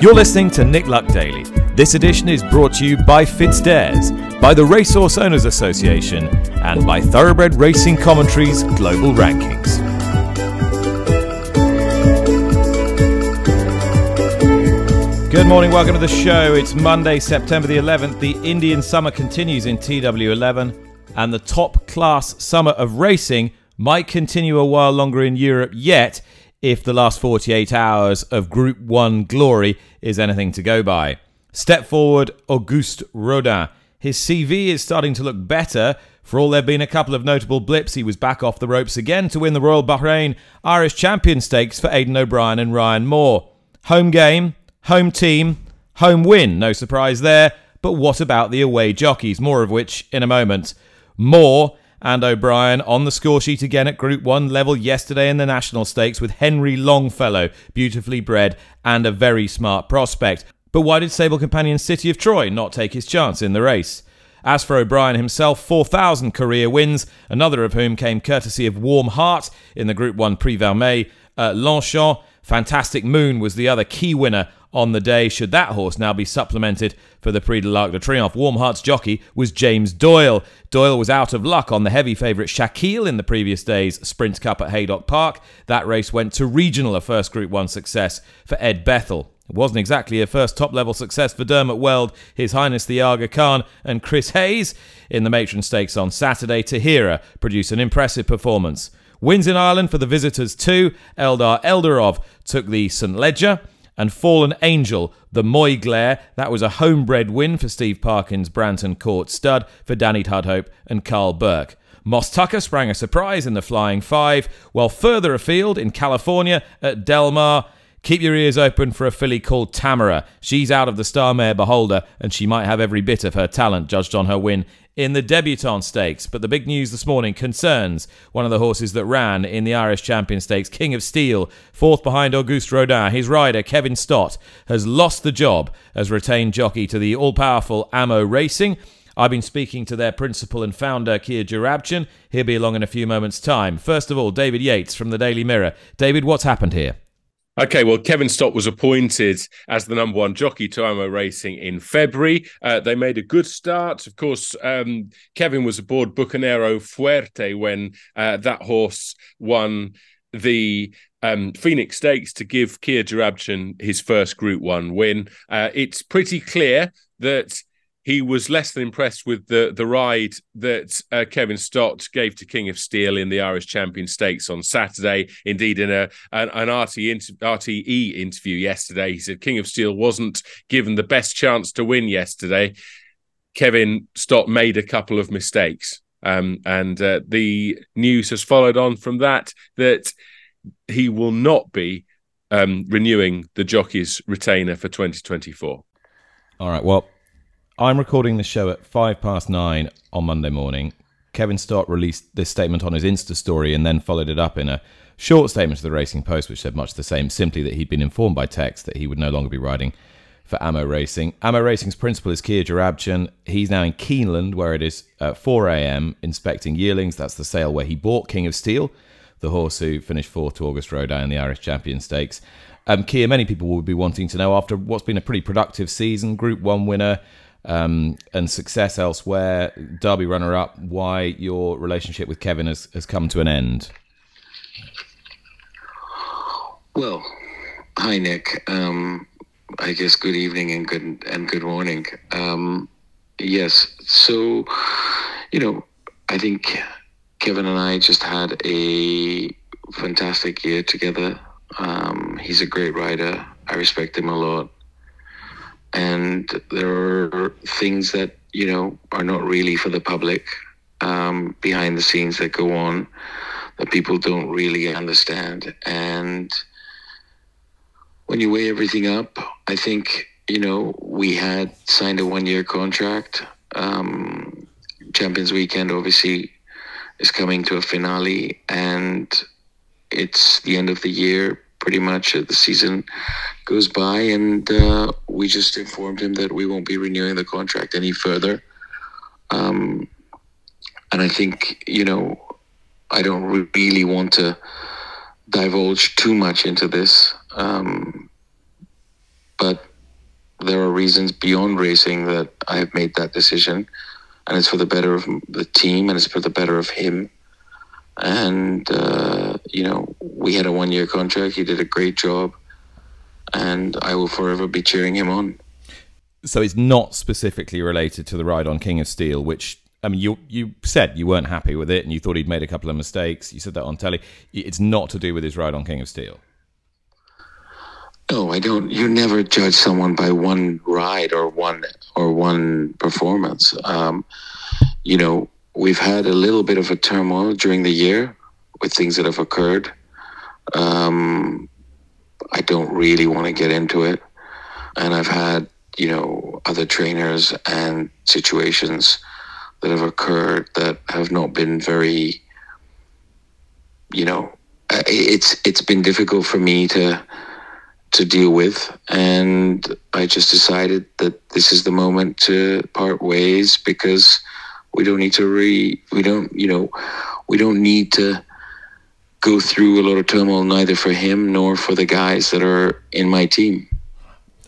You're listening to Nick Luck Daily. This edition is brought to you by FitzDares, by the Racehorse Owners Association, and by Thoroughbred Racing Commentaries Global Rankings. Good morning, welcome to the show. It's Monday, September the 11th. The Indian summer continues in TW11, and the top class summer of racing might continue a while longer in Europe yet if the last 48 hours of Group 1 glory is anything to go by. Step forward, Auguste Rodin. His CV is starting to look better. For all there have been a couple of notable blips, he was back off the ropes again to win the Royal Bahrain Irish Champion Stakes for Aidan O'Brien and Ryan Moore. Home game, home team, home win, no surprise there. But what about the away jockeys? More of which in a moment. Moore and O'Brien on the score sheet again at Group 1 level yesterday in the National Stakes with Henry Longfellow, beautifully bred and a very smart prospect. But why did Stable Companion City of Troy not take his chance in the race? As for O'Brien himself, 4,000 career wins, another of whom came courtesy of Warm Heart in the Group 1 Prix Vermeille. Uh, Longchamp, Fantastic Moon was the other key winner on the day, should that horse now be supplemented for the Prix de l'Arc de Triomphe. Warm Heart's jockey was James Doyle. Doyle was out of luck on the heavy favourite Shaquille in the previous day's Sprint Cup at Haydock Park. That race went to regional, a first Group 1 success for Ed Bethell. It wasn't exactly a first top level success for Dermot Weld, His Highness the Aga Khan, and Chris Hayes. In the Matron Stakes on Saturday, Tahiyra produced an impressive performance. Wins in Ireland for the visitors too. Eldar Eldarov took the St. Leger and Fallen Angel, the Moyglare. That was a homebred win for Steve Parkin's Branton Court stud for Danny Tudhope and Karl Burke. Moss Tucker sprang a surprise in the Flying Five, while further afield in California at Del Mar, Keep your ears open for a filly called Tamara. She's out of the Star Mare Beholder, and she might have every bit of her talent judged on her win in the Debutante Stakes. But the big news this morning concerns one of the horses that ran in the Irish Champion Stakes, King of Steel, fourth behind Auguste Rodin. His rider, Kevin Stott, has lost the job as retained jockey to the all powerful Amo Racing. I've been speaking to their principal and founder, Kia Joorabchian. He'll be along in a few moments' time. First of all, David Yates from the Daily Mirror. David, what's happened here? Okay, well, Kevin Stott was appointed as the number one jockey to Amo Racing in February. Uh, they made a good start. Of course, um, Kevin was aboard Bucanero Fuerte when uh, that horse won the um, Phoenix Stakes to give Kia Joorabchian his first Group One win. Uh, it's pretty clear that he was less than impressed with the the ride that uh, Kevin Stott gave to King of Steel in the Irish Champion Stakes on Saturday. Indeed, in a an, an RT inter, RTE interview yesterday, he said King of Steel wasn't given the best chance to win yesterday. Kevin Stott made a couple of mistakes, um, and uh, the news has followed on from that that he will not be um, renewing the jockey's retainer for 2024. All right. Well, I'm recording the show at five past nine on Monday morning. Kevin Stott released this statement on his Insta story and then followed it up in a short statement to the Racing Post, which said much the same, simply that he'd been informed by text that he would no longer be riding for Amo Racing. Amo Racing's principal is Kia Joorabchian. He's now in Keeneland, where it is 4 a.m., inspecting yearlings. That's the sale where he bought King of Steel, the horse who finished fourth to Auguste Rodin in the Irish Champion Stakes. Um, Kia, many people will be wanting to know after what's been a pretty productive season, Group 1 winner, um, and success elsewhere, Derby runner up, why your relationship with Kevin has, has come to an end? Well, hi Nick. Um, I guess good evening and good and good morning. Um, yes, so you know, I think Kevin and I just had a fantastic year together. Um, he's a great rider. I respect him a lot and there are things that you know are not really for the public um, behind the scenes that go on that people don't really understand. And when you weigh everything up i think you know we had signed a one year contract. Um, champions weekend obviously is coming to a finale and it's the end of the year pretty much uh, the season goes by, and uh, we just informed him that we won't be renewing the contract any further. Um, and I think you know, I don't really want to divulge too much into this, um, but there are reasons beyond racing that I have made that decision, and it's for the better of the team and it's for the better of him. And uh, you know, we had a one-year contract. He did a great job, and I will forever be cheering him on. So it's not specifically related to the ride on King of Steel, which I mean, you you said you weren't happy with it and you thought he'd made a couple of mistakes. You said that on telly. It's not to do with his ride on King of Steel. No, I don't. You never judge someone by one ride or one or one performance. Um, you know, we've had a little bit of a turmoil during the year with things that have occurred. Um, I don't really want to get into it, and I've had you know other trainers and situations that have occurred that have not been very, you know, it's it's been difficult for me to to deal with, and I just decided that this is the moment to part ways because we don't need to re we don't you know we don't need to go through a lot of turmoil neither for him nor for the guys that are in my team.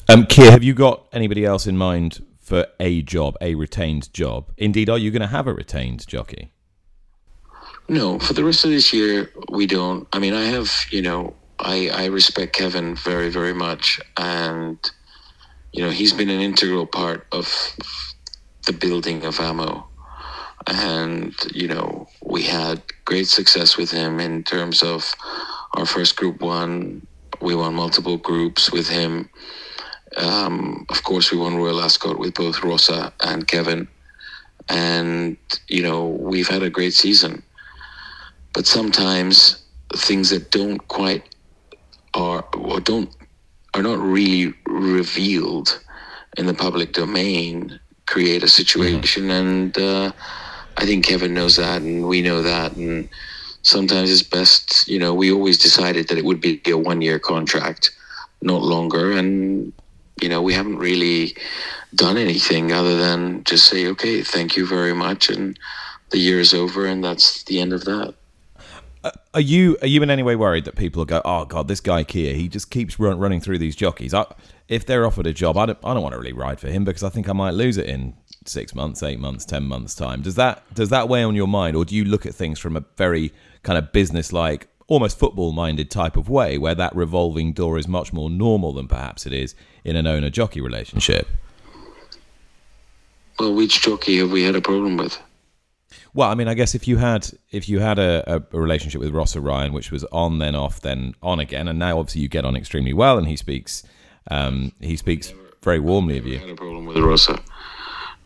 Um, Kia, have you got anybody else in mind for a job, a retained job. Indeed, are you going to have a retained jockey? No, for the rest of this year, we don't. I mean, I have, you know, I, I respect Kevin very, very much. And, you know, he's been an integral part of the building of AMO. And, you know, we had great success with him in terms of our first group one. We won multiple groups with him. Um, of course, we won Royal Ascot with both Rossa and Kevin, and you know we've had a great season. But sometimes things that don't quite are or don't are not really revealed in the public domain create a situation, mm-hmm. and uh, I think Kevin knows that, and we know that, and sometimes it's best. You know, we always decided that it would be a one year contract, not longer, and you know, we haven't really done anything other than just say, okay, thank you very much, and the year is over, and that's the end of that. Uh, are you are you in any way worried that people will go, oh god, this guy Kia, he just keeps run, running through these jockeys? I, if they're offered a job, I don't, I don't want to really ride for him because I think I might lose it in six months, eight months, ten months time. Does that does that weigh on your mind, or do you look at things from a very kind of business like? Almost football minded type of way, where that revolving door is much more normal than perhaps it is in an owner jockey relationship. Well, which jockey have we had a problem with? Well, I mean, I guess if you had if you had a, a, relationship with Rossa Ryan, which was on then off then on again, and now obviously you get on extremely well, and he speaks um, he speaks never, very warmly of you. had a problem with Rossa.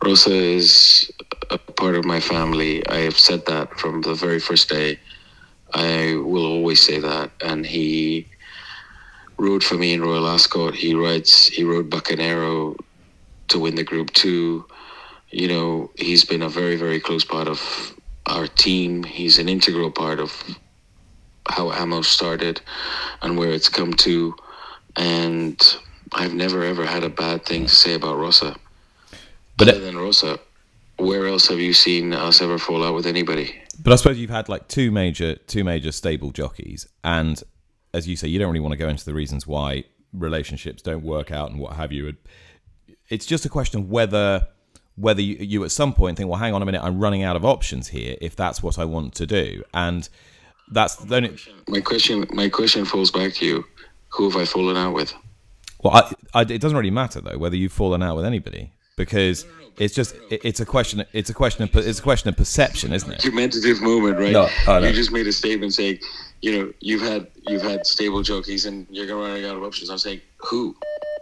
Rossa is a part of my family. I have said that from the very first day. I will always say that, and he rode for me in Royal Ascot. He rides. He rode Bucanero to win the Group Two. You know, he's been a very, very close part of our team. He's an integral part of how Amo started and where it's come to. And I've never ever had a bad thing to say about Rossa. But Other it, than Rossa, where else have you seen us ever fall out with anybody? But I suppose you've had like two major, two major stable jockeys, and as you say, you don't really want to go into the reasons why relationships don't work out and what have you. It's just a question of whether whether you, you, at some point think, well, hang on a minute, I'm running out of options here. If that's what I want to do, and that's the only. My question, my question falls back to you: Who have I fallen out with? Well, I, I, it doesn't really matter though whether you've fallen out with anybody because no, no, no, it's just it, it's a question. It's a question of it's a question of perception, isn't it? Argumentative moment, right? No, oh, you just made a statement saying you know, you've had you've had stable jockeys and you're going running out of options. I'm saying, who,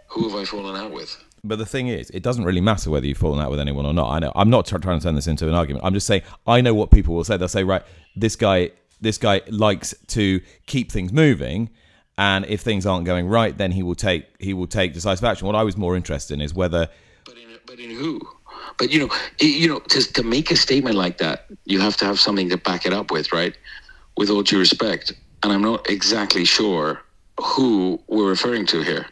who have I fallen out with? But the thing is, it doesn't really matter whether you've fallen out with anyone or not. I know. I'm not trying to turn this into an argument. I'm just saying I know what people will say. They'll say, right, this guy, this guy likes to keep things moving, and if things aren't going right, then he will take he will take decisive action. What I was more interested in is whether. In who? But you know, you know, to to make a statement like that, you have to have something to back it up with, right? with all due respect, and I'm not exactly sure who we're referring to here,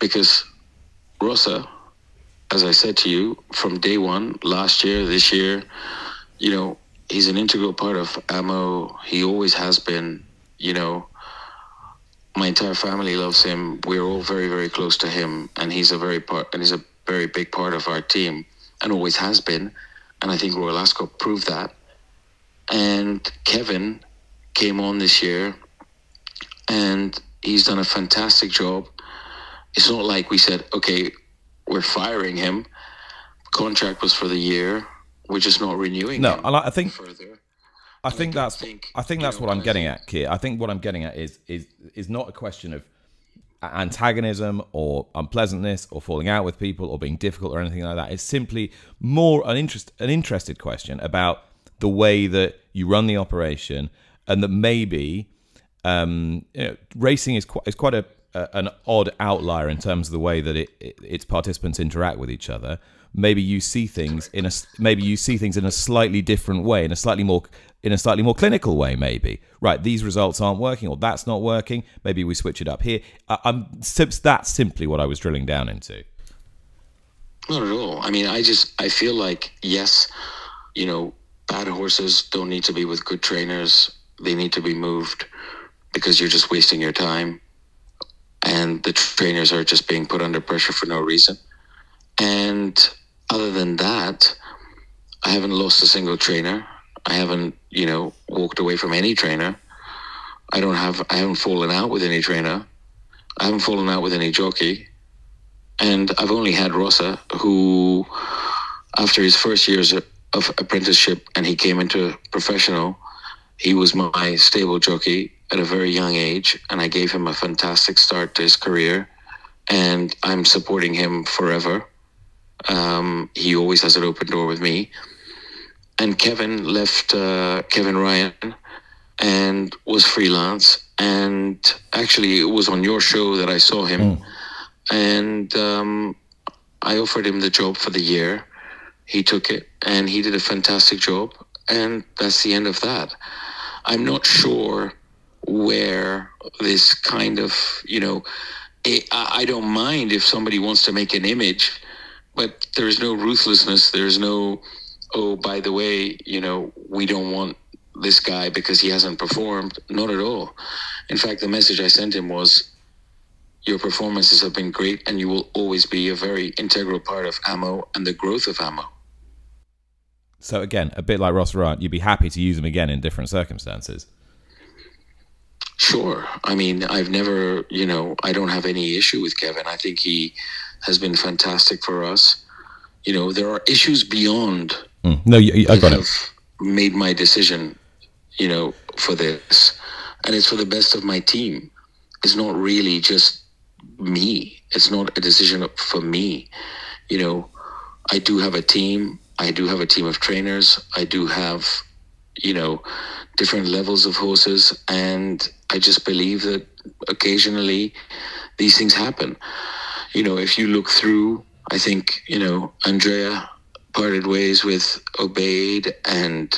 because Rossa, as I said to you, from day one, last year, this year, you know, he's an integral part of AMO. He always has been, you know. my entire family loves him. We're all very, very close to him, and he's a very part and he's a very big part of our team, and always has been. And I think Royal Ascot proved that. And Kevin came on this year, and he's done a fantastic job. It's not like we said, okay, we're firing him. Contract was for the year. We're just not renewing. No, I think further. I think don't that's think, I think that's know, what I'm getting at, Kia. I think what I'm getting at is is is not a question of antagonism or unpleasantness or falling out with people or being difficult or anything like that. It's simply more an interest an interested question about the way that you run the operation and that maybe um, you know, racing is quite is quite a, a an odd outlier in terms of the way that it, it, its participants interact with each other. Maybe you see things in a maybe you see things in a slightly different way, in a slightly more in a slightly more clinical way. Maybe right, these results aren't working, or that's not working. Maybe we switch it up here. I, I'm that's simply what I was drilling down into. Not at all. I mean, I just I feel like yes, you know, bad horses don't need to be with good trainers. They need to be moved because you're just wasting your time, and the trainers are just being put under pressure for no reason. And other than that, I haven't lost a single trainer. I haven't, you know, walked away from any trainer. I don't have. I haven't fallen out with any trainer. I haven't fallen out with any jockey. And I've only had Rossa, who, after his first years of apprenticeship and he came into professional, he was my stable jockey at a very young age. And I gave him a fantastic start to his career. And I'm supporting him forever. Um, he always has an open door with me. And Kevin left uh, Kevin Ryan and was freelance. And actually, it was on your show that I saw him and um, I offered him the job for the year. He took it, and he did a fantastic job. And that's the end of that. I'm not sure where this kind of, you know, I, I don't mind if somebody wants to make an image, but there's no ruthlessness. There's no, oh, by the way, you know, we don't want this guy because he hasn't performed. Not at all. In fact, the message I sent him was, your performances have been great and you will always be a very integral part of Amo and the growth of Amo So again, a bit like Rossa Ryan, you'd be happy to use him again in different circumstances. sure i mean i've never you know i don't have any issue with kevin i think he has been fantastic for us. You know there are issues beyond Mm. No, you, I got it. made my decision you know for this. And it's for the best of my team. It's not really just me. It's not a decision for me. You know i do have a team. I do have a team of trainers. I do have you know different levels of horses. And i just believe that occasionally these things happen you know if you look through i think you know andrea parted ways with Obeid, and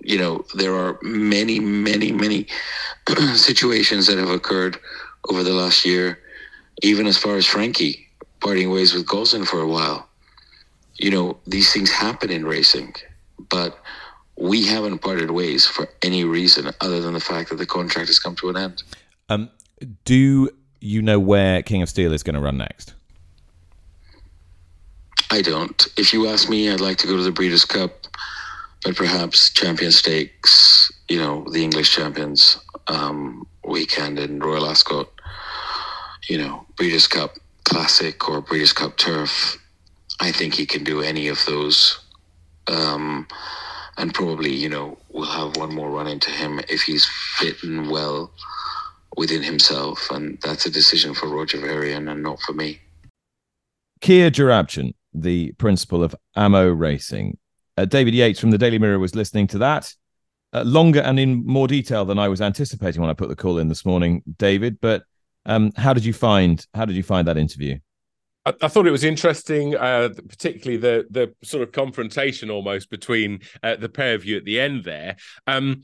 you know there are many, many, many situations that have occurred over the last year, even as far as Frankie parting ways with Gosden for a while. You know these things happen in racing, but we haven't parted ways for any reason other than the fact that the contract has come to an end. Um, do you know where King of Steel is going to run next? I don't. If you ask me, I'd like to go to the Breeders' Cup, but perhaps Champion Stakes, you know, the English Champions um, weekend in Royal Ascot, you know, Breeders' Cup Classic or Breeders' Cup Turf. I think he can do any of those. Um, and probably, you know, we'll have one more run into him if he's fit and well within himself. And that's a decision for Roger Varian and not for me. Kia Joorabchian, the principal of Amo Racing. Uh, David Yates from the Daily Mirror was listening to that. Uh, longer and in more detail than I was anticipating when I put the call in this morning, David. But um, how did you find how did you find that interview? I, I thought it was interesting, uh, particularly the the sort of confrontation almost between uh, the pair of you at the end there. Um,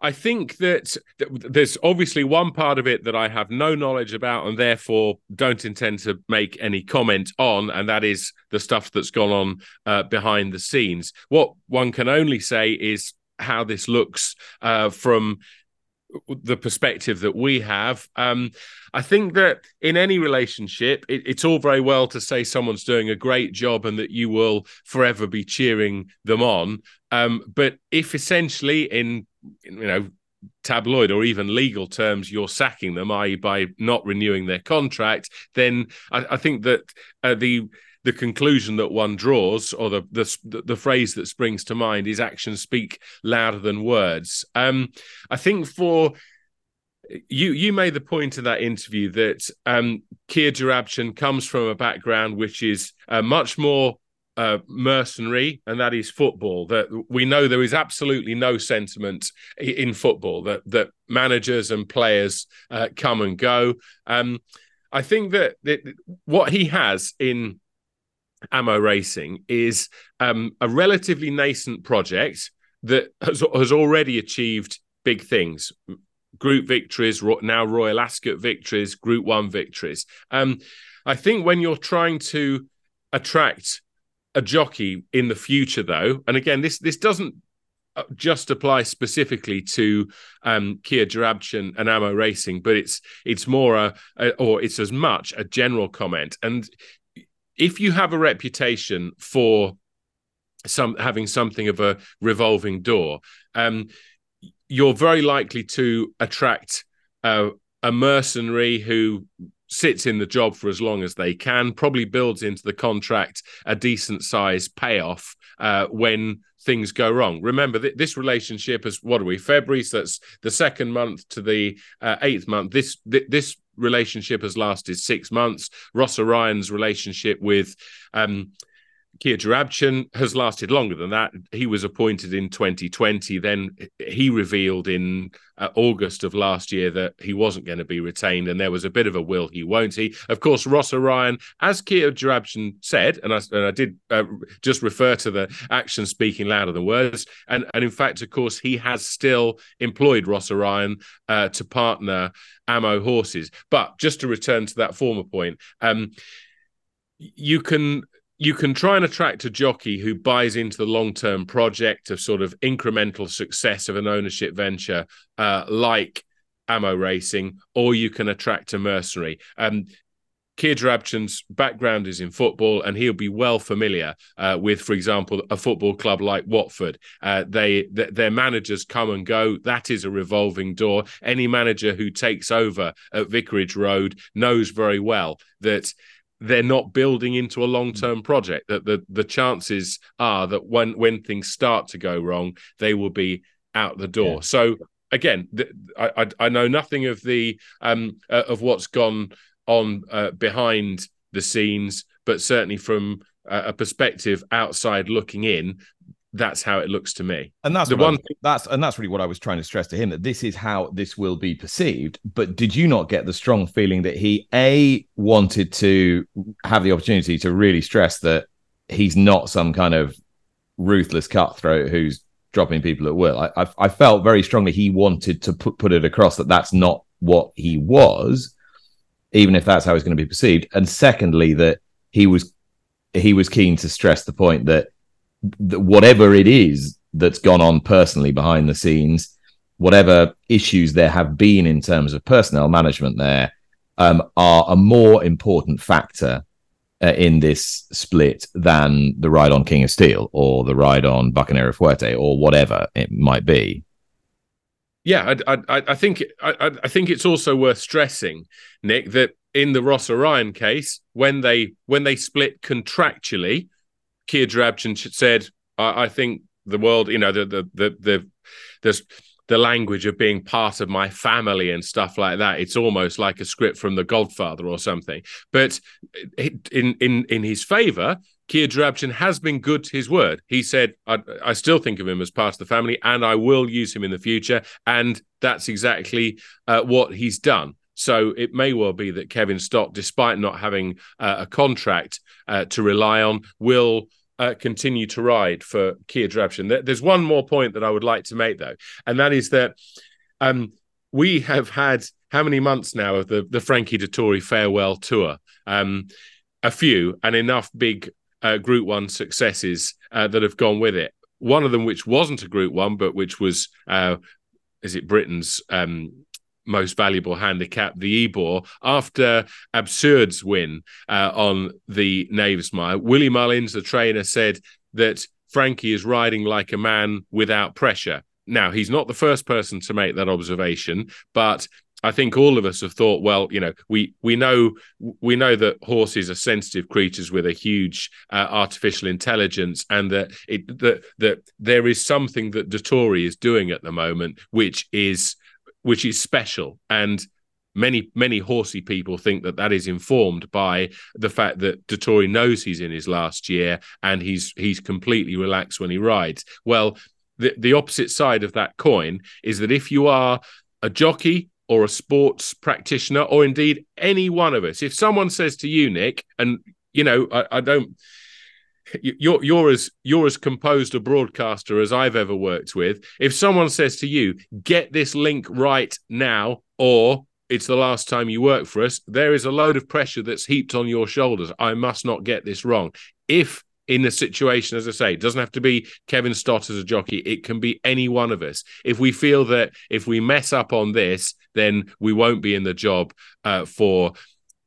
I think that there's obviously one part of it that I have no knowledge about and therefore don't intend to make any comment on, and that is the stuff that's gone on uh, behind the scenes. What one can only say is how this looks uh, from the perspective that we have. Um, I think that in any relationship, it, it's all very well to say someone's doing a great job and that you will forever be cheering them on. Um, but if essentially in you know tabloid or even legal terms you're sacking them, i.e., by not renewing their contract, then I, I think that uh, the the conclusion that one draws, or the, the the phrase that springs to mind, is "actions speak louder than words." Um, I think for you, you made the point in that interview that um, Joorabchian comes from a background which is uh, much more uh, mercenary, and that is football. That we know there is absolutely no sentiment in football that that managers and players uh, come and go. Um, I think that, that what he has in Amo Racing is um, a relatively nascent project that has, has already achieved big things. Group victories, now Royal Ascot victories, Group One victories. Um, I think when you're trying to attract a jockey in the future, though, and again, this this doesn't uh, just apply specifically to um, Kia Joorabchian and Amo Racing, but it's it's more a, a, or it's as much a general comment. And if you have a reputation for some having something of a revolving door, um, you're very likely to attract uh, a mercenary who sits in the job for as long as they can, probably builds into the contract a decent size payoff uh, when things go wrong. Remember, th- this relationship is what are we? February, so that's the second month to the uh, eighth month. This th- this relationship has lasted six months. Rossa Ryan's relationship with um, Kia Joorabchian has lasted longer than that. He was appointed in 2020. Then he revealed in uh, August of last year that he wasn't going to be retained, and there was a bit of a will he won't he. Of course, Rossa Ryan, as Kia Joorabchian said, and I, and I did uh, just refer to the action speaking louder than words, and, and in fact, of course, he has still employed Rossa Ryan uh, to partner Amo Horses. But just to return to that former point, um, you can you can try and attract a jockey who buys into the long term project of sort of incremental success of an ownership venture uh, like Amo racing, or you can attract a mercenary. Um, Kia Joorabchian's background is in football, and he'll be well familiar uh, with, for example, a football club like Watford. Uh, they th- their managers come and go. That is a revolving door. Any manager who takes over at Vicarage Road knows very well that they're not building into a long-term project that the the chances are that when when things start to go wrong they will be out the door yeah. so again th- I, I know nothing of the um uh, of what's gone on uh, behind the scenes but certainly from a perspective outside looking in that's how it looks to me. And that's the one. Was, that's and that's really what I was trying to stress to him that this is how this will be perceived. But did you not get the strong feeling that he a wanted to have the opportunity to really stress that he's not some kind of ruthless cutthroat who's dropping people at will? I, I, I felt very strongly he wanted to put put it across that that's not what he was, even if that's how he's going to be perceived. And secondly, that he was he was keen to stress the point that whatever it is that's gone on personally behind the scenes, whatever issues there have been in terms of personnel management there, um, are a more important factor uh, in this split than the ride on King of Steel or the ride on Bucanero Fuerte or whatever it might be. Yeah, I, I, I think I, I think it's also worth stressing, Nick, that in the Rossa Ryan case, when they when they split contractually, Kia Joorabchian said, I, I, think the world, you know, the the the the there's the language of being part of my family and stuff like that. It's almost like a script from The Godfather or something. But in in in his favor, Kia Joorabchian has been good to his word. He said, I, I, still think of him as part of the family and I will use him in the future. And that's exactly uh, what he's done. So it may well be that Kevin Stott, despite not having uh, a contract uh, to rely on, will uh, continue to ride for Kia Joorabchian. There's one more point that I would like to make, though, and that is that um, we have had how many months now of the, the Frankie Dettori farewell tour? Um, a few, and enough big uh, Group One successes uh, that have gone with it. One of them, which wasn't a Group One, but which was uh, is it Britain's um, most valuable handicap, the Ebor, after Absurde's win uh, on the Knavesmire. Willie Mullins, the trainer, said that Frankie is riding like a man without pressure. Now, he's not the first person to make that observation, but I think all of us have thought, well, you know, we we know we know that horses are sensitive creatures with a huge uh, artificial intelligence, and that it that that there is something that Dettori is doing at the moment, which is which is special and many many horsey people think that that is informed by the fact that Dettori knows he's in his last year and he's he's completely relaxed when he rides. Well, the the opposite side of that coin is that if you are a jockey or a sports practitioner or indeed any one of us, if someone says to you, Nick, and you know, I, I don't you're you're as you're as composed a broadcaster as I've ever worked with. If someone says to you, "Get this link right now," or it's the last time you work for us, there is a load of pressure that's heaped on your shoulders. I must not get this wrong. If in the situation, as I say, it doesn't have to be Kevin Stott as a jockey. It can be any one of us. If we feel that if we mess up on this, then we won't be in the job uh, for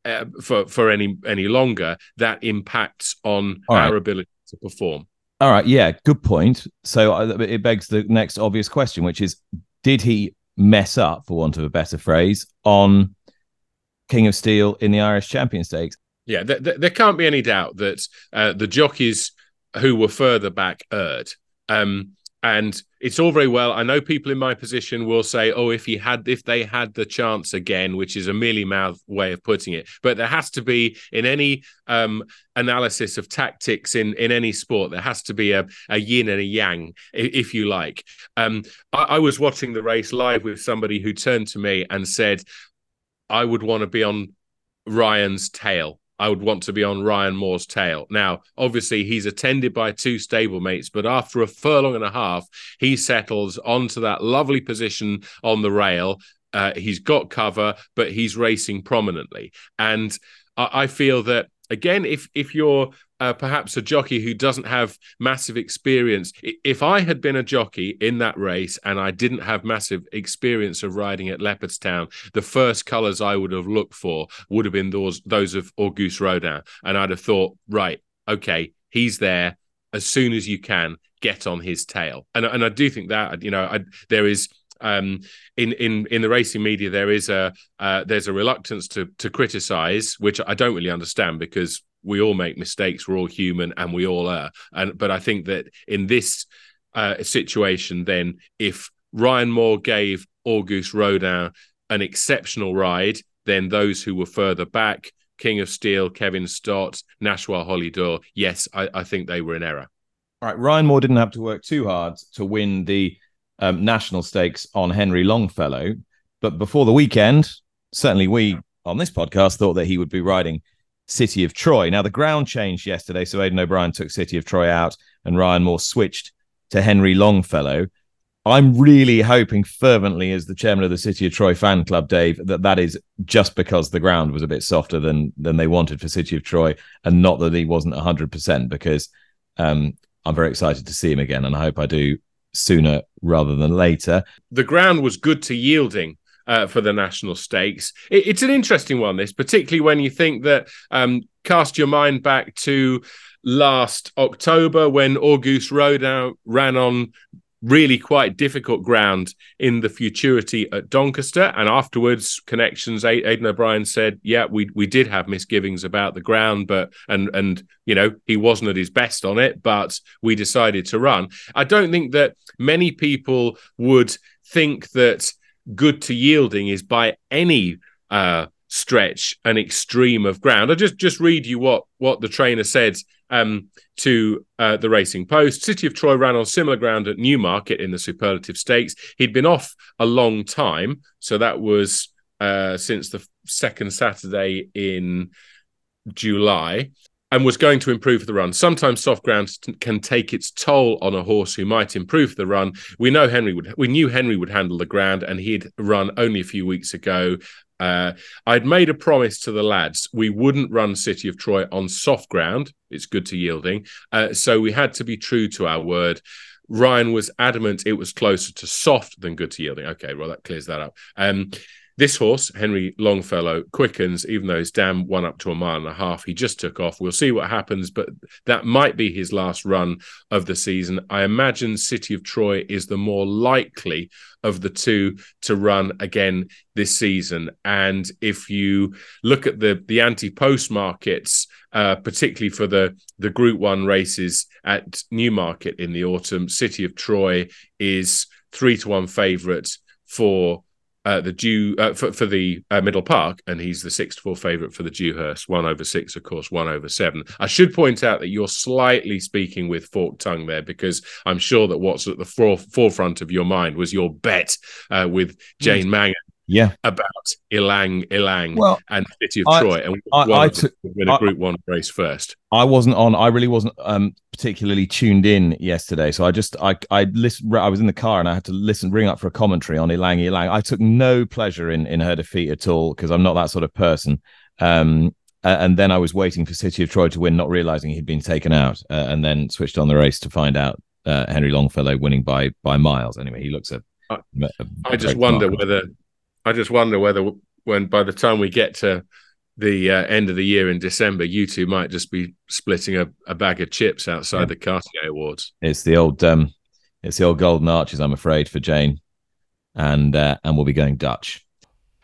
uh, for for any any longer, that impacts on All our right. ability to perform. All right, yeah, good point. So uh, it begs the next obvious question, which is, did he mess up, for want of a better phrase, on King of Steel in the Irish Champion Stakes? Yeah, there, there can't be any doubt that uh, the jockeys who were further back erred. Um, and it's all very well. I know people in my position will say, "Oh, if he had, if they had the chance again," which is a mealy mouth way of putting it. But there has to be in any um, analysis of tactics in in any sport, there has to be a, a yin and a yang, if you like. Um, I, I was watching the race live with somebody who turned to me and said, "I would want to be on Ryan's tail." I would want to be on Ryan Moore's tail. Now, obviously, he's attended by two stablemates, but after a furlong and a half, he settles onto that lovely position on the rail. Uh, he's got cover, but he's racing prominently. And I, I feel that again, if if you're uh, perhaps a jockey who doesn't have massive experience. If I had been a jockey in that race and I didn't have massive experience of riding at Leopardstown, the first colours I would have looked for would have been those those of Auguste Rodin, and I'd have thought, right, okay, he's there. As soon as you can, get on his tail, and and I do think that you know I, there is um, in in in the racing media there is a uh, there's a reluctance to to criticize, which I don't really understand because we all make mistakes. We're all human and we all are. And but i think that in this uh, situation then if ryan moore gave auguste rodin an exceptional ride then those who were further back king of steel kevin stott Nashwa holydor yes I, I, think they were in error. All right ryan moore didn't have to work too hard to win the um, national stakes on henry longfellow but before the weekend certainly we on this podcast thought that he would be riding City of Troy. Now, the ground changed yesterday, so Aidan O'Brien took City of Troy out and Ryan Moore switched to Henry Longfellow. I'm really hoping fervently, as the chairman of the City of Troy fan club, Dave, that that is just because the ground was a bit softer than than they wanted for City of Troy, and not that he wasn't 100. percent Because um, I'm very excited to see him again, and I hope I do sooner rather than later. The ground was good to yielding uh, for the national stakes. It, it's an interesting one, this, particularly when you think that um, cast your mind back to last October when Auguste Rodin ran on really quite difficult ground in the futurity at Doncaster. And afterwards, connections, Aidan O'Brien said, yeah, we we did have misgivings about the ground, but and and you know, he wasn't at his best on it, but we decided to run. I don't think that many people would think that good to yielding is by any uh, stretch an extreme of ground. I'll just just read you what what the trainer said um, to uh, the Racing Post. City of Troy ran on similar ground at Newmarket in the Superlative Stakes. He'd been off a long time, so that was uh, since the second Saturday in July and was going to improve the run. Sometimes soft ground can take its toll on a horse who might improve the run. We know Henry would. We knew Henry would handle the ground, and he'd run only a few weeks ago. Uh, I'd made a promise to the lads we wouldn't run City of Troy on soft ground. It's good to yielding, uh, so we had to be true to our word. Ryan was adamant it was closer to soft than good to yielding. Okay, well that clears that up. Um, this horse, Henry Longfellow, quickens, even though his dam won up to a mile and a half. He just took off. We'll see what happens, but that might be his last run of the season. I imagine City of Troy is the more likely of the two to run again this season. And if you look at the the anti post markets, uh, particularly for the the Group One races at Newmarket in the autumn, City of Troy is three to one favourite for uh, the Dew uh, for, for the uh, Middle Park, and he's the six to four favourite for the Dewhurst. One over six, of course, one over seven. I should point out that you're slightly speaking with forked tongue there, because I'm sure that what's at the for- forefront of your mind was your bet uh, with Jane mm. Mangan yeah about Ylang Ylang well, and City of I, Troy and I, I took win a Group One race first. I wasn't on. I really wasn't um, particularly tuned in yesterday, so I just I I listen. I was in the car and I had to listen, ring up for a commentary on Ylang Ylang. I took no pleasure in in her defeat at all because I'm not that sort of person. Um, and then I was waiting for City of Troy to win, not realizing he'd been taken out, uh, and then switched on the race to find out uh, Henry Longfellow winning by by miles. Anyway, he looks a. a I just wonder whether I just wonder whether when by the time we get to the uh, end of the year in December, you two might just be splitting a, a bag of chips outside yeah. the Cartier Awards. It's the old, um, it's the old golden arches, I'm afraid, for Jane, and uh, and we'll be going Dutch.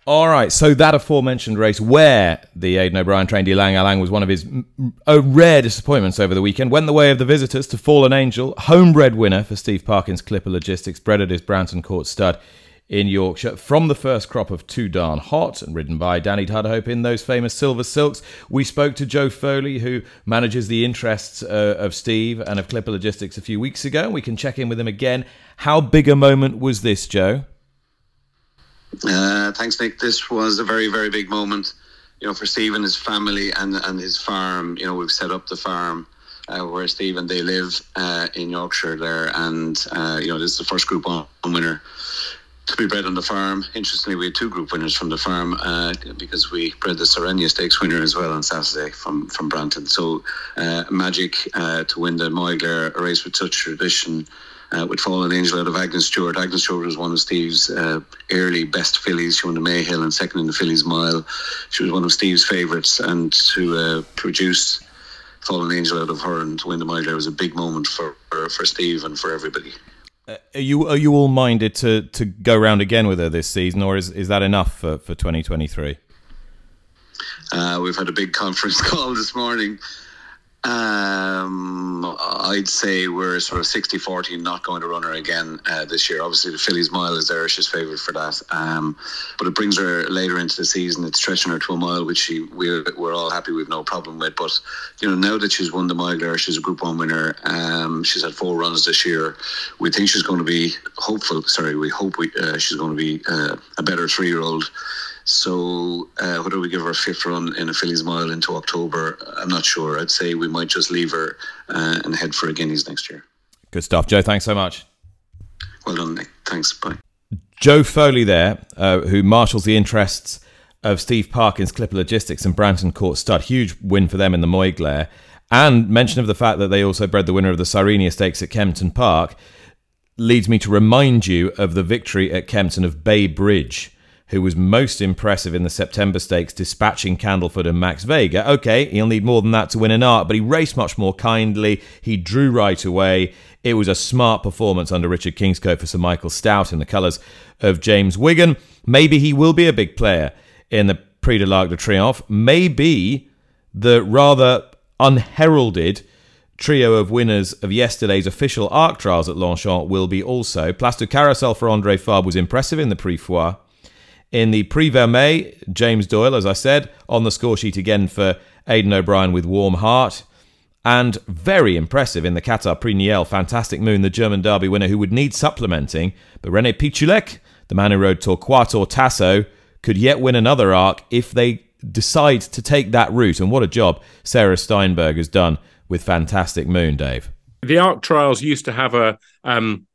All right, so that aforementioned race where the Aidan O'Brien trained Ylang Ylang was one of his oh, rare disappointments over the weekend went the way of the visitors to Fallen Angel, homebred winner for Steve Parkins Clipper Logistics, bred at his Branton Court stud in Yorkshire from the first crop of Too Darn Hot and ridden by Danny Tudhope in those famous silver silks. We spoke to Joe Foley, who manages the interests uh, of Steve and of Clipper Logistics a few weeks ago. We can check in with him again. How big a moment was this, Joe? Uh, thanks, Nick. This was a very, very big moment, you know, for Steve and his family and and his farm. You know, we've set up the farm. Uh, where Steve and they live uh, in Yorkshire there, and uh, you know this is the first Group One winner to be bred on the farm. Interestingly, we had two group winners from the farm uh, because we bred the Sirenia Stakes winner as well on Saturday from from Branton. So uh, magic uh, to win the Moyglare, a race with such tradition. Uh, with Fallen Angel out of Agnes Stewart. Agnes Stewart was one of Steve's uh, early best fillies. She won the Mayhill and second in the Fillies Mile. She was one of Steve's favourites, and to uh, produce Fallen Angel out of her and to win the Moyglare was a big moment for, for Steve and for everybody. Are you are you all minded to to go around again with her this season, or is is that enough for for 2023? Uh, we've had a big conference call this morning um, I'd say we're sort of 60 40 not going to run her again uh, this year. Obviously, the Fillies Mile is there. She's favoured for that. Um, but it brings her later into the season. It's stretching her to a mile, which she, we're, we're all happy with, no problem with. But, you know, now that she's won the mile she's a Group 1 winner. Um, she's had four runs this year. We think she's going to be hopeful. Sorry, we hope we, uh, she's going to be uh, a better three year old so uh, whether we give her a fifth run in a Fillies Mile into October, I'm not sure. I'd say we might just leave her uh, and head for a Guineas next year. Good stuff, Joe. Thanks so much. Well done, Nick. Thanks. Bye. Joe Foley there, uh, who marshals the interests of Steve Parkins, Clipper Logistics, and Branton Court Stud. Huge win for them in the Moyglare. And mention of the fact that they also bred the winner of the Sirenia Stakes at Kempton Park leads me to remind you of the victory at Kempton of Bay Bridge who was most impressive in the September Stakes, dispatching Candleford and Max Vega. Okay, he'll need more than that to win an Arc, but he raced much more kindly. He drew right away. It was a smart performance under Richard Kingscote for Sir Michael Stoute in the colours of James Wigan. Maybe he will be a big player in the Prix de l'Arc de Triomphe. Maybe the rather unheralded trio of winners of yesterday's official ARC trials at Longchamp will be also. Du Carousel for Andre Fabre was impressive in the Prix Foy. In the Prix James Doyle, as I said, on the score sheet again for Aidan O'Brien with Warm Heart. And very impressive in the Qatar Prix Niel, Fantastic Moon, the German Derby winner who would need supplementing. But René Piechulek, the man who rode Torquato Tasso, could yet win another arc if they decide to take that route. And what a job Sarah Steinberg has done with Fantastic Moon, Dave. The arc trials used to have a um,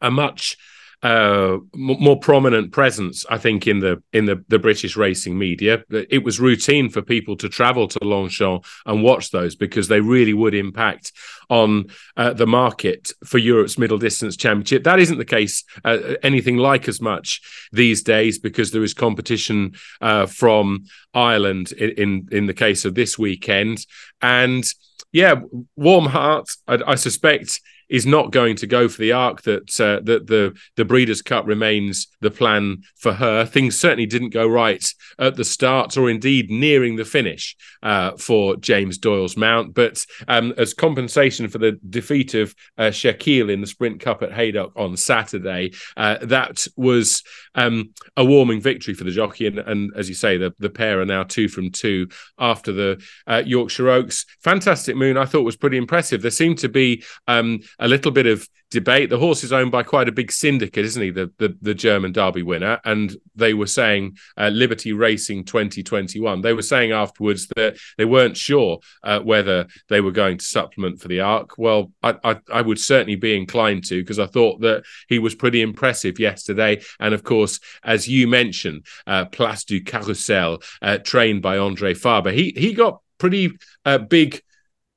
a much uh, more prominent presence, I think, in the in the, the British racing media. It was routine for people to travel to Longchamp and watch those because they really would impact on uh, the market for Europe's middle distance championship. That isn't the case uh, anything like as much these days because there is competition uh, from Ireland in, in, in the case of this weekend and yeah, warm heart. I, I suspect is not going to go for the arc that uh, that the the Breeders' Cup remains the plan for her. Things certainly didn't go right at the start, or indeed nearing the finish uh, for James Doyle's mount. But um, as compensation for the defeat of uh, Shaquille in the Sprint Cup at Haydock on Saturday, uh, that was um, a warming victory for the jockey. And, and, as you say, the the pair are now two from two after the uh, Yorkshire Oaks. Fantastic Moon, I thought was pretty impressive. There seemed to be um, a little bit of debate. The horse is owned by quite a big syndicate, isn't he? The the, the German Derby winner, and they were saying uh, Liberty Racing 2021. They were saying afterwards that they weren't sure uh, whether they were going to supplement for the Arc. Well, I I, I would certainly be inclined to because I thought that he was pretty impressive yesterday, and of course, as you mentioned, uh, Place du Carrousel, uh, trained by Andre Fabre. He he got pretty uh, big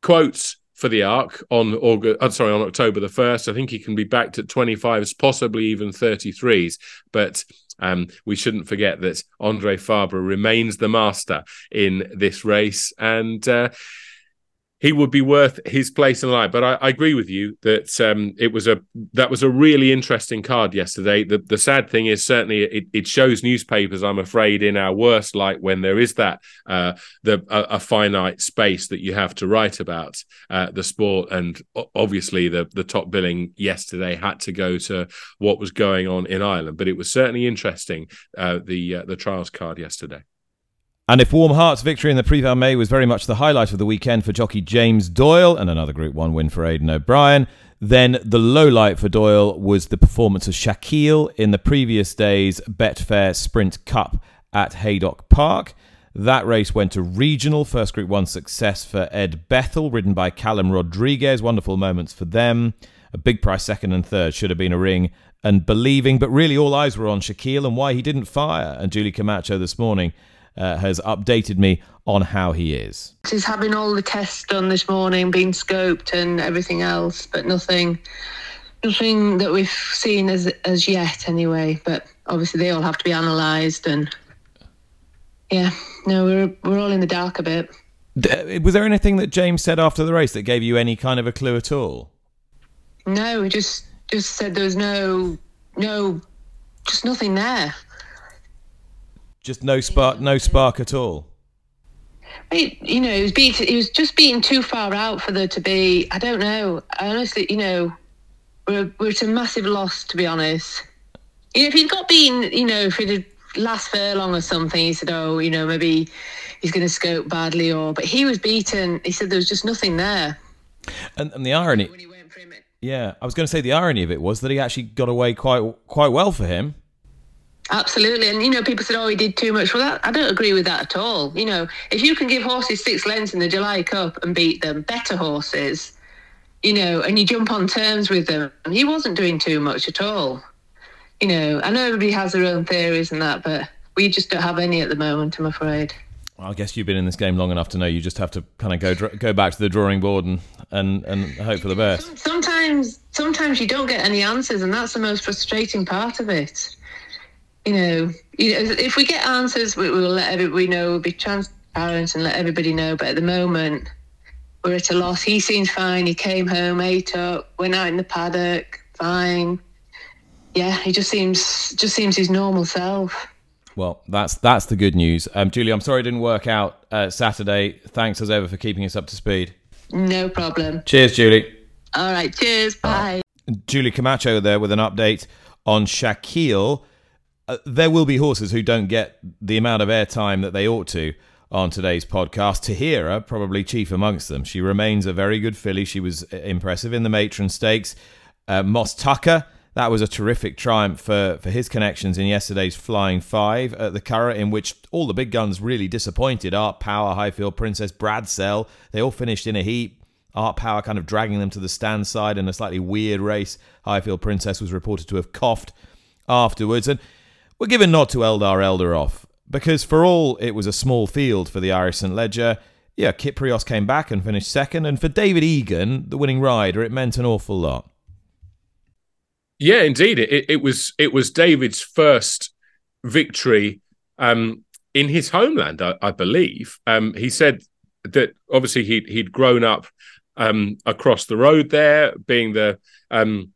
quotes for the arc on August. Uh, sorry, on October the first. I think he can be backed at 25s, possibly even 33s. But um, we shouldn't forget that Andre Fabre remains the master in this race, and uh, he would be worth his place in life. But I, I agree with you that um, it was a that was a really interesting card yesterday. The the sad thing is certainly it, it shows newspapers, I'm afraid, in our worst light when there is that uh, the a, a, finite space that you have to write about uh, the sport, and obviously the the top billing yesterday had to go to what was going on in Ireland. But it was certainly interesting uh, the uh, the trials card yesterday. And if Warm Heart's victory in the Prix Vermeille was very much the highlight of the weekend for jockey James Doyle and another Group 1 win for Aidan O'Brien, then the low light for Doyle was the performance of Shaquille in the previous day's Betfair Sprint Cup at Haydock Park. That race went to regional, first Group 1 success for Ed Bethell, ridden by Callum Rodriguez. Wonderful moments for them. A big price second and third should have been a ring and believing, but really all eyes were on Shaquille and why he didn't fire. And Julie Camacho this morning uh, has updated me on how he is. He's having all the tests done this morning, being scoped and everything else, but nothing, nothing that we've seen as as yet, anyway. But obviously, they all have to be analysed, and yeah, no, we're we're all in the dark a bit. Was there anything that James said after the race that gave you any kind of a clue at all? No, he just just said there was no no just nothing there. Just no spark, no spark at all. you know, he was beat. He was just beaten too far out for there to be. I don't know. Honestly, you know, we're we're at a massive loss to be honest. You know, if he'd got beaten, you know, if it last furlong or something, he said, "Oh, you know, maybe he's going to scope badly," or but he was beaten. He said there was just nothing there. And, and the irony, yeah, I was going to say the irony of it was that he actually got away quite quite well for him. Absolutely. And, you know, people said, oh, he did too much. Well, that, I don't agree with that at all. You know, if you can give horses six lengths in the July Cup and beat them, better horses, you know, and you jump on terms with them, he wasn't doing too much at all. You know, I know everybody has their own theories and that, but we just don't have any at the moment, I'm afraid. Well, I guess you've been in this game long enough to know you just have to kind of go go back to the drawing board and, and, and hope for the best. Sometimes sometimes you don't get any answers, and that's the most frustrating part of it you know, you know, if we get answers, we, will let everybody know. We'll be transparent and let everybody know. But at the moment, we're at a loss. He seems fine. He came home, ate up, went out in the paddock, fine. Yeah, he just seems just seems his normal self. Well, that's that's the good news. Um, Julie, I'm sorry it didn't work out uh, Saturday. Thanks as ever for keeping us up to speed. No problem. Cheers, Julie. All right. Cheers. Bye. Julie Camacho there with an update on Shaquille uh, there will be horses who don't get the amount of airtime that they ought to on today's podcast. Tahiyra, probably chief amongst them. She remains a very good filly. She was uh, impressive in the Matron Stakes. Uh, Moss Tucker, that was a terrific triumph for, for his connections in yesterday's Flying Five at the Curragh, in which all the big guns really disappointed. Art Power, Highfield Princess, Bradsell, they all finished in a heap. Art Power kind of dragging them to the stand side in a slightly weird race. Highfield Princess was reported to have coughed afterwards. And we're giving nod to Eldar Eldarov because for all it was a small field for the Irish St. Leger, yeah, Kyprios came back and finished second. And for David Egan, the winning rider, it meant an awful lot. Yeah, indeed. It, it was it was David's first victory um, in his homeland, I, I believe. Um, he said that obviously he'd he'd grown up um, across the road there, being the um,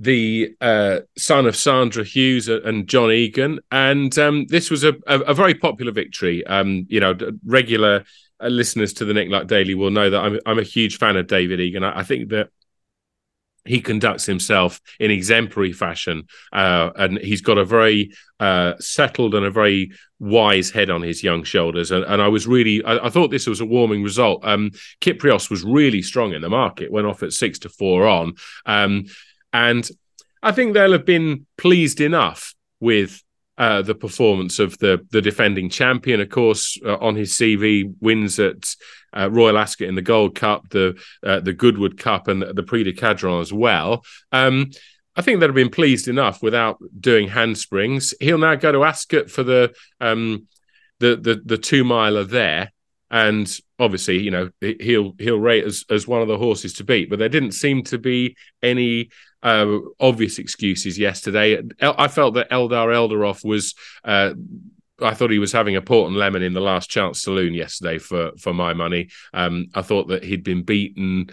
the uh, son of Sandra Hughes and John Egan, and um, this was a, a, a, very popular victory. Um, you know, regular uh, listeners to the Nick Luck Daily will know that I'm I'm a huge fan of David Egan. I, I think that he conducts himself in exemplary fashion, uh, and he's got a very uh, settled and a very wise head on his young shoulders. And, and I was really, I, I, thought this was a warming result. Um, Kyprios was really strong in the market, went off at six to four on, um, and I think they'll have been pleased enough with uh, the performance of the the defending champion. Of course, uh, on his CV, wins at uh, Royal Ascot in the Gold Cup, the uh, the Goodwood Cup, and the, the Prix du Cadran as well. Um, I think they'd have been pleased enough without doing handsprings. He'll now go to Ascot for the um, the the, the two miler there, and obviously, you know, he'll he'll rate as as one of the horses to beat. But there didn't seem to be any uh, obvious excuses yesterday. I felt that Eldar Eldarov was. Uh, I thought he was having a port and lemon in the last chance saloon yesterday for for my money. Um, I thought that he'd been beaten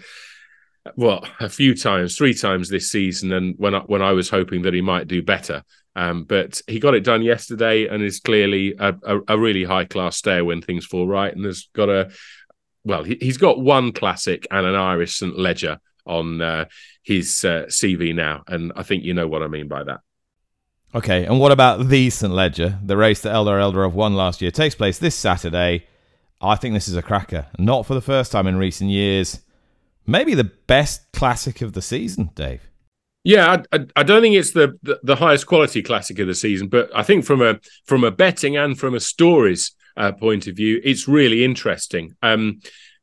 well a few times, three times this season, and when I, when I was hoping that he might do better. Um, but he got it done yesterday, and is clearly a, a, a really high class stayer when things fall right, and has got a well, he, has got one classic and an Irish St Leger on uh, his uh, CV now, and I think you know what I mean by that. Okay, and what about the St Leger, the race that Eldar Eldar Eldarov won last year? Takes place this Saturday. I think this is a cracker. Not for the first time in recent years. Maybe the best classic of the season, Dave. Yeah, I, I, don't think it's the, the, the highest quality classic of the season, but I think from a from a betting and from a stories uh, point of view, it's really interesting. Um,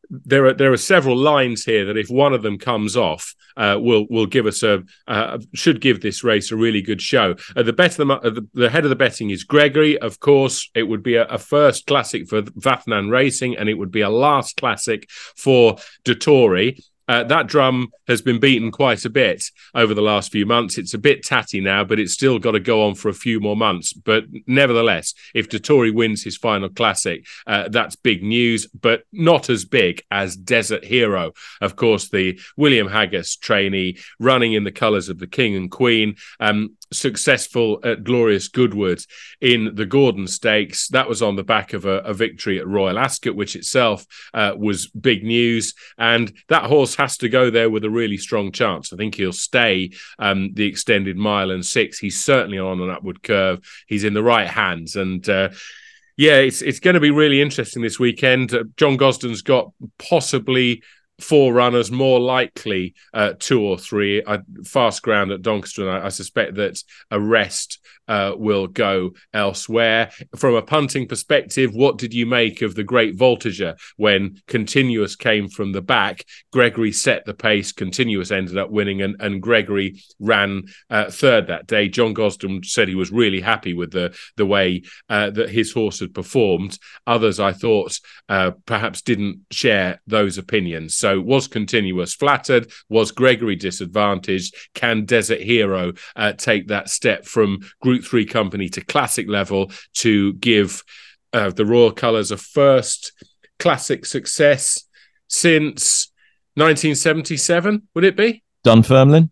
there are there are several lines here that if one of them comes off, uh, will will give us a uh, should give this race a really good show. Uh, the bet the, uh, the, head of the betting is Gregory. Of course, it would be a, a, first classic for Wathnan Racing, and it would be a last classic for Dettori. Uh, that drum has been beaten quite a bit over the last few months. It's a bit tatty now, but it's still got to go on for a few more months. But nevertheless, if Dettori wins his final classic, uh, that's big news, but not as big as Desert Hero. Of course, the William Haggas trainee running in the colours of the King and Queen. Um, successful at Glorious Goodwood in the Gordon Stakes. That was on the back of a, a victory at Royal Ascot, which itself uh, was big news. And that horse has to go there with a really strong chance. I think he'll stay um, the extended mile and six. He's certainly on an upward curve. He's in the right hands. And uh, yeah, it's it's going to be really interesting this weekend. Uh, John Gosden's got possibly four runners, more likely uh, two or three. I, fast ground at Doncaster, I, I suspect that Arrest uh, will go elsewhere. From a punting perspective, what did you make of the great Voltigeur when Continuous came from the back? Gregory set the pace, Continuous ended up winning, and, and Gregory ran uh, third that day. John Gosden said he was really happy with the, the way uh, that his horse had performed. Others, I thought, uh, perhaps didn't share those opinions. So, was Continuous flattered? Was Gregory disadvantaged? Can Desert Hero uh, take that step from Group Group 3 company to classic level to give uh, the Royal Colours a first classic success since 1977, would it be? Dunfermline?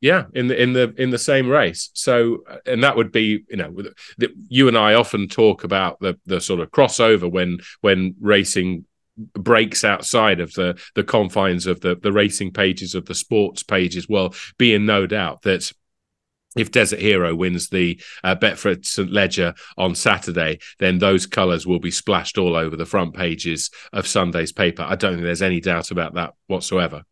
Yeah, in the in the in the same race. So, and that would be, you know, the, you and I often talk about the the sort of crossover when when racing breaks outside of the the confines of the the racing pages of the sports pages. Well, being no doubt that if Desert Hero wins the uh, Betfred St Leger on Saturday, then those colours will be splashed all over the front pages of Sunday's paper. I don't think there's any doubt about that whatsoever.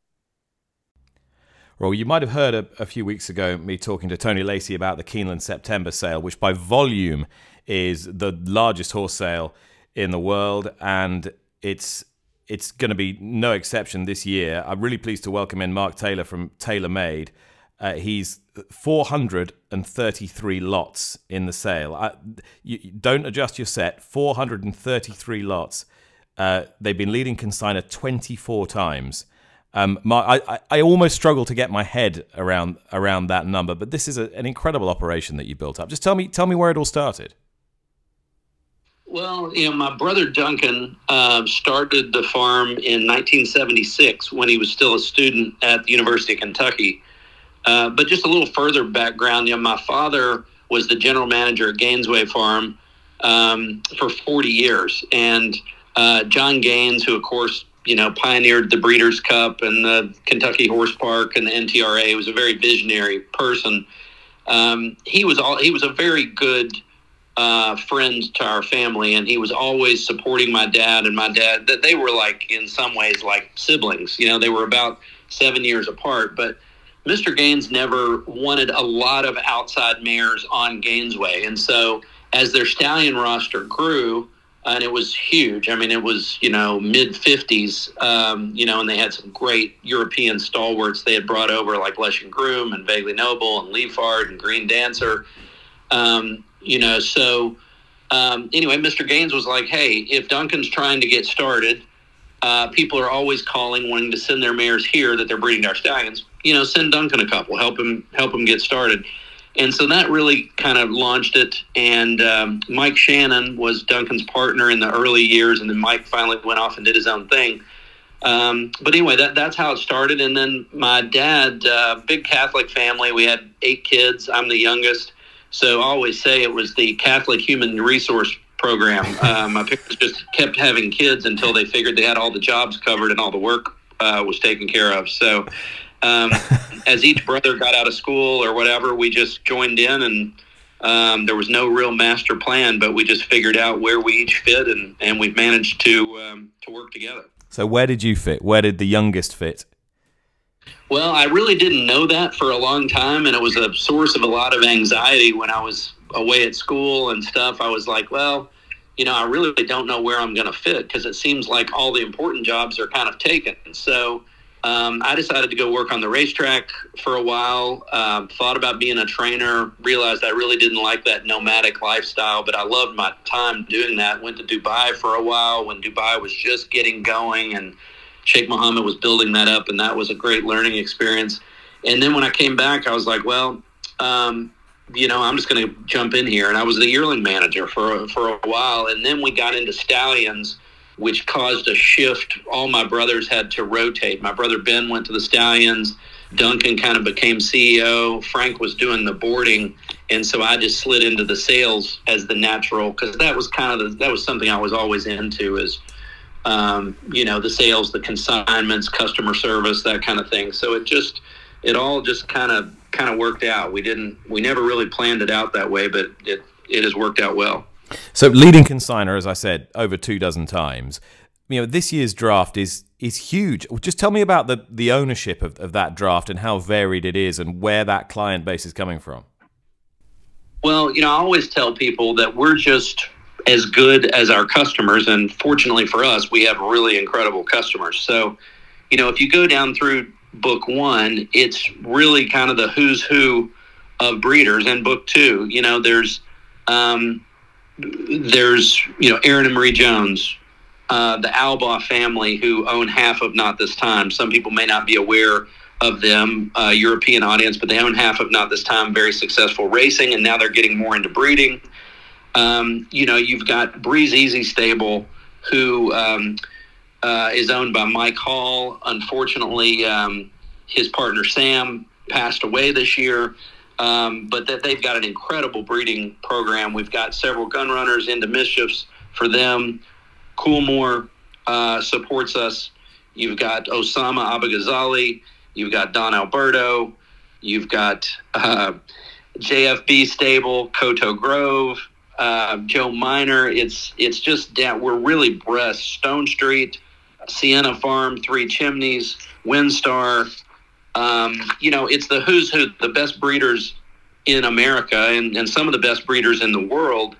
Well, you might have heard a, a few weeks ago me talking to Tony Lacy about the Keeneland September sale, which by volume is the largest horse sale in the world, and it's it's going to be no exception this year. I'm really pleased to welcome in Mark Taylor from Taylor Made Uh, he's 433 lots in the sale. Uh, you, don't adjust your set. 433 lots. Uh, they've been leading consigner 24 times. Um, my, I, I almost struggle to get my head around around that number, but this is a, an incredible operation that you built up. Just tell me tell me where it all started. Well, you know, my brother Duncan uh, started the farm in 1976 when he was still a student at the University of Kentucky. Uh, but just a little further background, you know, my father was the general manager at Gainesway Farm um, for 40 years, and uh, John Gaines, who of course you know pioneered the Breeders' Cup and the Kentucky Horse Park and the NTRA, was a very visionary person. Um, he was all he was a very good uh, friend to our family, and he was always supporting my dad and my dad. That they were like in some ways like siblings. You know, they were about seven years apart, but. Mr. Gaines never wanted a lot of outside mares on Gainesway. And so as their stallion roster grew, and it was huge. I mean, it was you know mid 50s, um, you know, and they had some great European stalwarts they had brought over like Blushing Groom and Vaguely Noble and Lyphard and Green Dancer. Um, you know, so um, anyway, Mr. Gaines was like, hey, if Duncan's trying to get started, uh, people are always calling, wanting to send their mares here that they're breeding our stallions. You know, send Duncan a couple, help him help him get started. And so that really kind of launched it. And um, Mike Shannon was Duncan's partner in the early years, and then Mike finally went off and did his own thing. Um, but anyway, that, that's how it started. And then my dad, uh, big Catholic family, we had eight kids. I'm the youngest. So I always say it was the Catholic Human Resource Program. Uh, my parents just kept having kids until they figured they had all the jobs covered and all the work uh, was taken care of. So um, as each brother got out of school or whatever, we just joined in and um, there was no real master plan, but we just figured out where we each fit and, and we've managed to, um, to work together. So where did you fit? Where did the youngest fit? Well, I really didn't know that for a long time, and it was a source of a lot of anxiety when I was away at school and stuff. I was like, well, you know, I really don't know where I'm going to fit because it seems like all the important jobs are kind of taken. So um, I decided to go work on the racetrack for a while. Uh, thought about being a trainer. Realized I really didn't like that nomadic lifestyle, but I loved my time doing that. Went to Dubai for a while when Dubai was just getting going, and Sheikh Mohammed was building that up, and that was a great learning experience. And then when I came back, I was like, well, um, you know, I'm just going to jump in here. And I was the yearling manager for for a while, and then we got into stallions which caused a shift. All my brothers had to rotate. My brother Ben went to the Stallions. Duncan kind of became CEO. Frank was doing the boarding, and so I just slid into the sales as the natural because that was kind of the, that was something I was always into is um, you know the sales, the consignments, customer service, that kind of thing. So it just it all just kind of kind of worked out. We didn't we never really planned it out that way, but it it has worked out well. So leading consigner, as I said, over two dozen times. You know, this year's draft is is huge. Just tell me about the the ownership of, of that draft and how varied it is and where that client base is coming from. Well, you know, I always tell people that we're just as good as our customers, and fortunately for us, we have really incredible customers. So, you know, if you go down through book one, it's really kind of the who's who of breeders. And book two, you know, there's um, there's you know Aaron and Marie Jones, uh, the Albaugh family who own half of Not This Time. Some people may not be aware of them, uh, European audience, but they own half of Not This Time. Very successful racing, and now they're getting more into breeding. Um, you know, you've got Breeze Easy Stable, who um, uh, is owned by Mike Hall. Unfortunately, um, his partner Sam passed away this year. Um, but that they've got an incredible breeding program. We've got several gun runners into mischiefs for them. Coolmore uh, supports us. You've got Osama Abaghazali. You've got Don Alberto. You've got uh, JFB Stable, Coteau Grove, uh, Joe Miner. It's it's just down. We're really blessed. Stone Street, Sienna Farm, Three Chimneys, Windstar, um, you know, it's the who's who, the best breeders in America and, and some of the best breeders in the world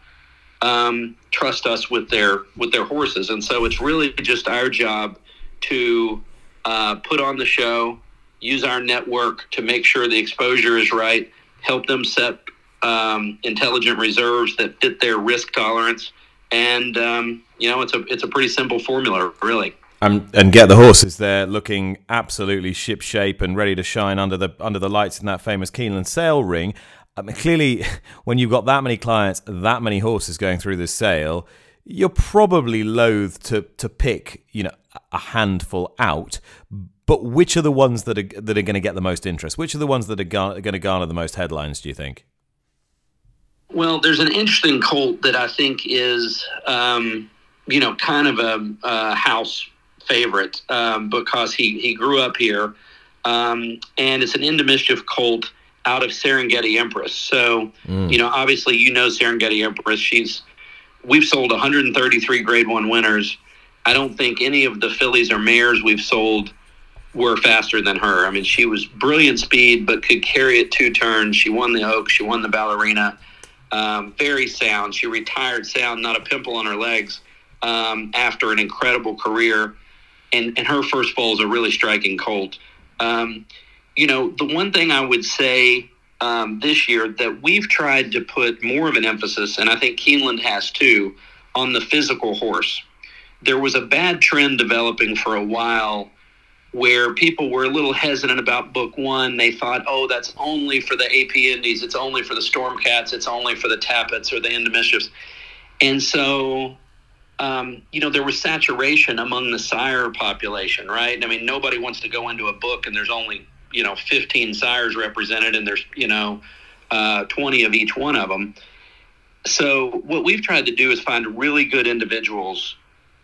um, trust us with their with their horses, and so it's really just our job to uh, put on the show. use our network to make sure the exposure is right, help them set um, intelligent reserves that fit their risk tolerance, and um, you know it's a it's a pretty simple formula, really. Um, and get the horses there looking absolutely ship shape and ready to shine under the under the lights in that famous Keeneland sale ring. I mean, clearly, when you've got that many clients, that many horses going through this sale, you're probably loath to to pick, you know, a handful out. But which are the ones that are that are going to get the most interest? Which are the ones that are going to garner the most headlines? Do you think? Well, there's an interesting colt that I think is, um, you know, kind of a, a house favorite um, because he, he grew up here. Um, and it's an into mischief colt out of Serengeti Empress. So, mm. you know, obviously, you know Serengeti Empress. She's we've sold 133 Grade One winners. I don't think any of the fillies or mares we've sold were faster than her. I mean, she was brilliant speed, but could carry it two turns. She won the Oak. She won the Ballerina. Um, very sound. She retired sound, not a pimple on her legs um, after an incredible career and, and her first fall is a really striking colt. Um, you know, the one thing I would say um, this year that we've tried to put more of an emphasis, and I think Keeneland has too, on the physical horse. There was a bad trend developing for a while where people were a little hesitant about book one. They thought, oh, that's only for the AP Indies, it's only for the Stormcats, it's only for the Tapits or the Into Mischiefs. And so um, you know, there was saturation among the sire population, right? I mean, nobody wants to go into a book and there's only, you know, 15 sires represented and there's, you know, uh, 20 of each one of them. So what we've tried to do is find really good individuals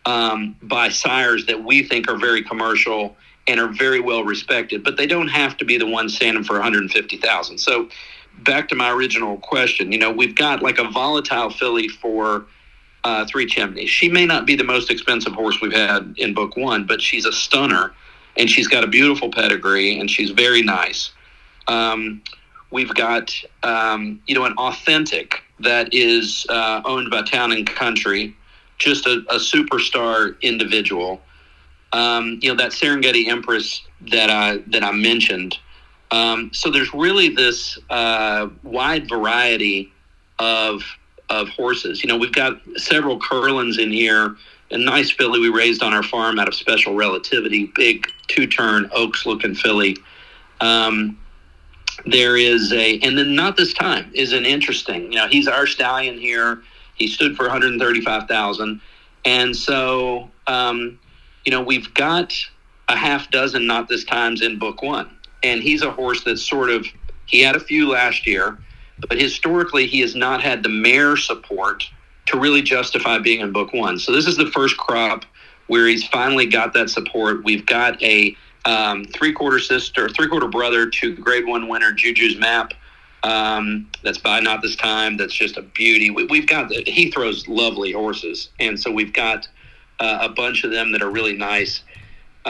um, by sires that we think are very commercial and are very well respected, but they don't have to be the ones standing for 150,000. So back to my original question, you know, we've got like a volatile filly for – uh, Three Chimneys. She may not be the most expensive horse we've had in book one, but she's a stunner and she's got a beautiful pedigree and she's very nice. Um, we've got, um, you know, an authentic that is uh, owned by Town and Country, just a, a superstar individual. Um, you know, that Serengeti Empress that I, that I mentioned. Um, so there's really this uh, wide variety of of horses. You know, we've got several Curlins in here. A nice filly we raised on our farm out of Special Relativity, big two-turn Oaks looking filly. Um, there is a, and then not this time is an interesting. You know, he's our stallion here. He stood for 135,000, and so um, you know we've got a half dozen not this times in book one, and he's a horse that's sort of he had a few last year but historically he has not had the mare support to really justify being in book one. So this is the first crop where he's finally got that support. We've got a um, three quarter sister, three quarter brother to grade one winner Juju's map. Um, that's by not this time. That's just a beauty. We, have got he throws lovely horses, and so we've got uh, a bunch of them that are really nice.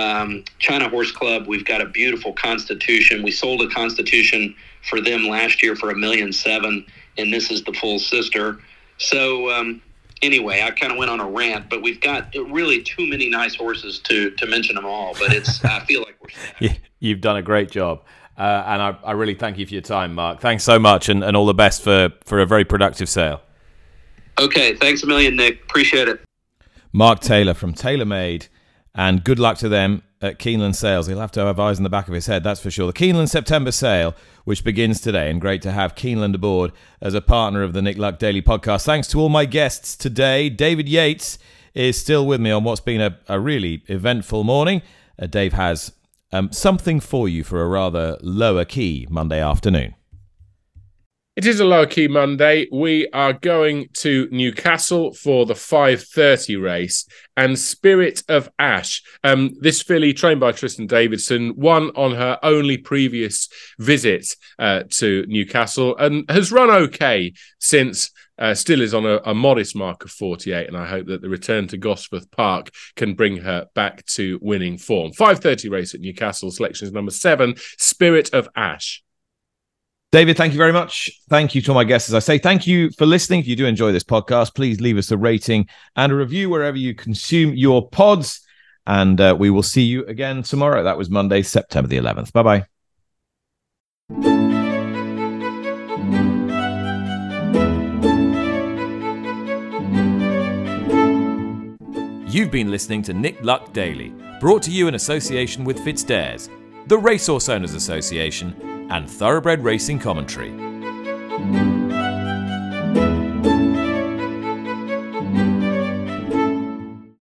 Um, China Horse Club, we've got a beautiful Constitution. We sold a Constitution for them last year for a million seven, and this is the full sister. So um, anyway, I kind of went on a rant, but we've got really too many nice horses to to mention them all. But it's I feel like we're you've done a great job. Uh, and I, I really thank you for your time, Mark. Thanks so much, and, and all the best for, for a very productive sale. Okay, thanks a million, Nick. Appreciate it. Mark Taylor from TaylorMade, and good luck to them at Keeneland sales. He'll have to have eyes in the back of his head, that's for sure. The Keeneland September sale which begins today. And great to have Keeneland aboard as a partner of the Nick Luck Daily podcast. Thanks to all my guests today. David Yates is still with me on what's been a, a really eventful morning. Uh, Dave has um, something for you for a rather lower key Monday afternoon. It is a low key Monday. We are going to Newcastle for the 5:30 race and Spirit of Ash. Um, this filly, trained by Tristan Davidson, won on her only previous visit uh, to Newcastle and has run okay since. Uh, still is on a, a, modest mark of 48, and I hope that the return to Gosforth Park can bring her back to winning form. 5:30 race at Newcastle. Selection is number seven, Spirit of Ash. David, thank you very much. Thank you to all my guests. As I say, thank you for listening. If you do enjoy this podcast, please leave us a rating and a review wherever you consume your pods. And uh, we will see you again tomorrow. That was Monday, September the 11th. Bye bye. You've been listening to Nick Luck Daily, brought to you in association with FitzDares, the Racehorse Owners Association, and Thoroughbred Racing Commentary.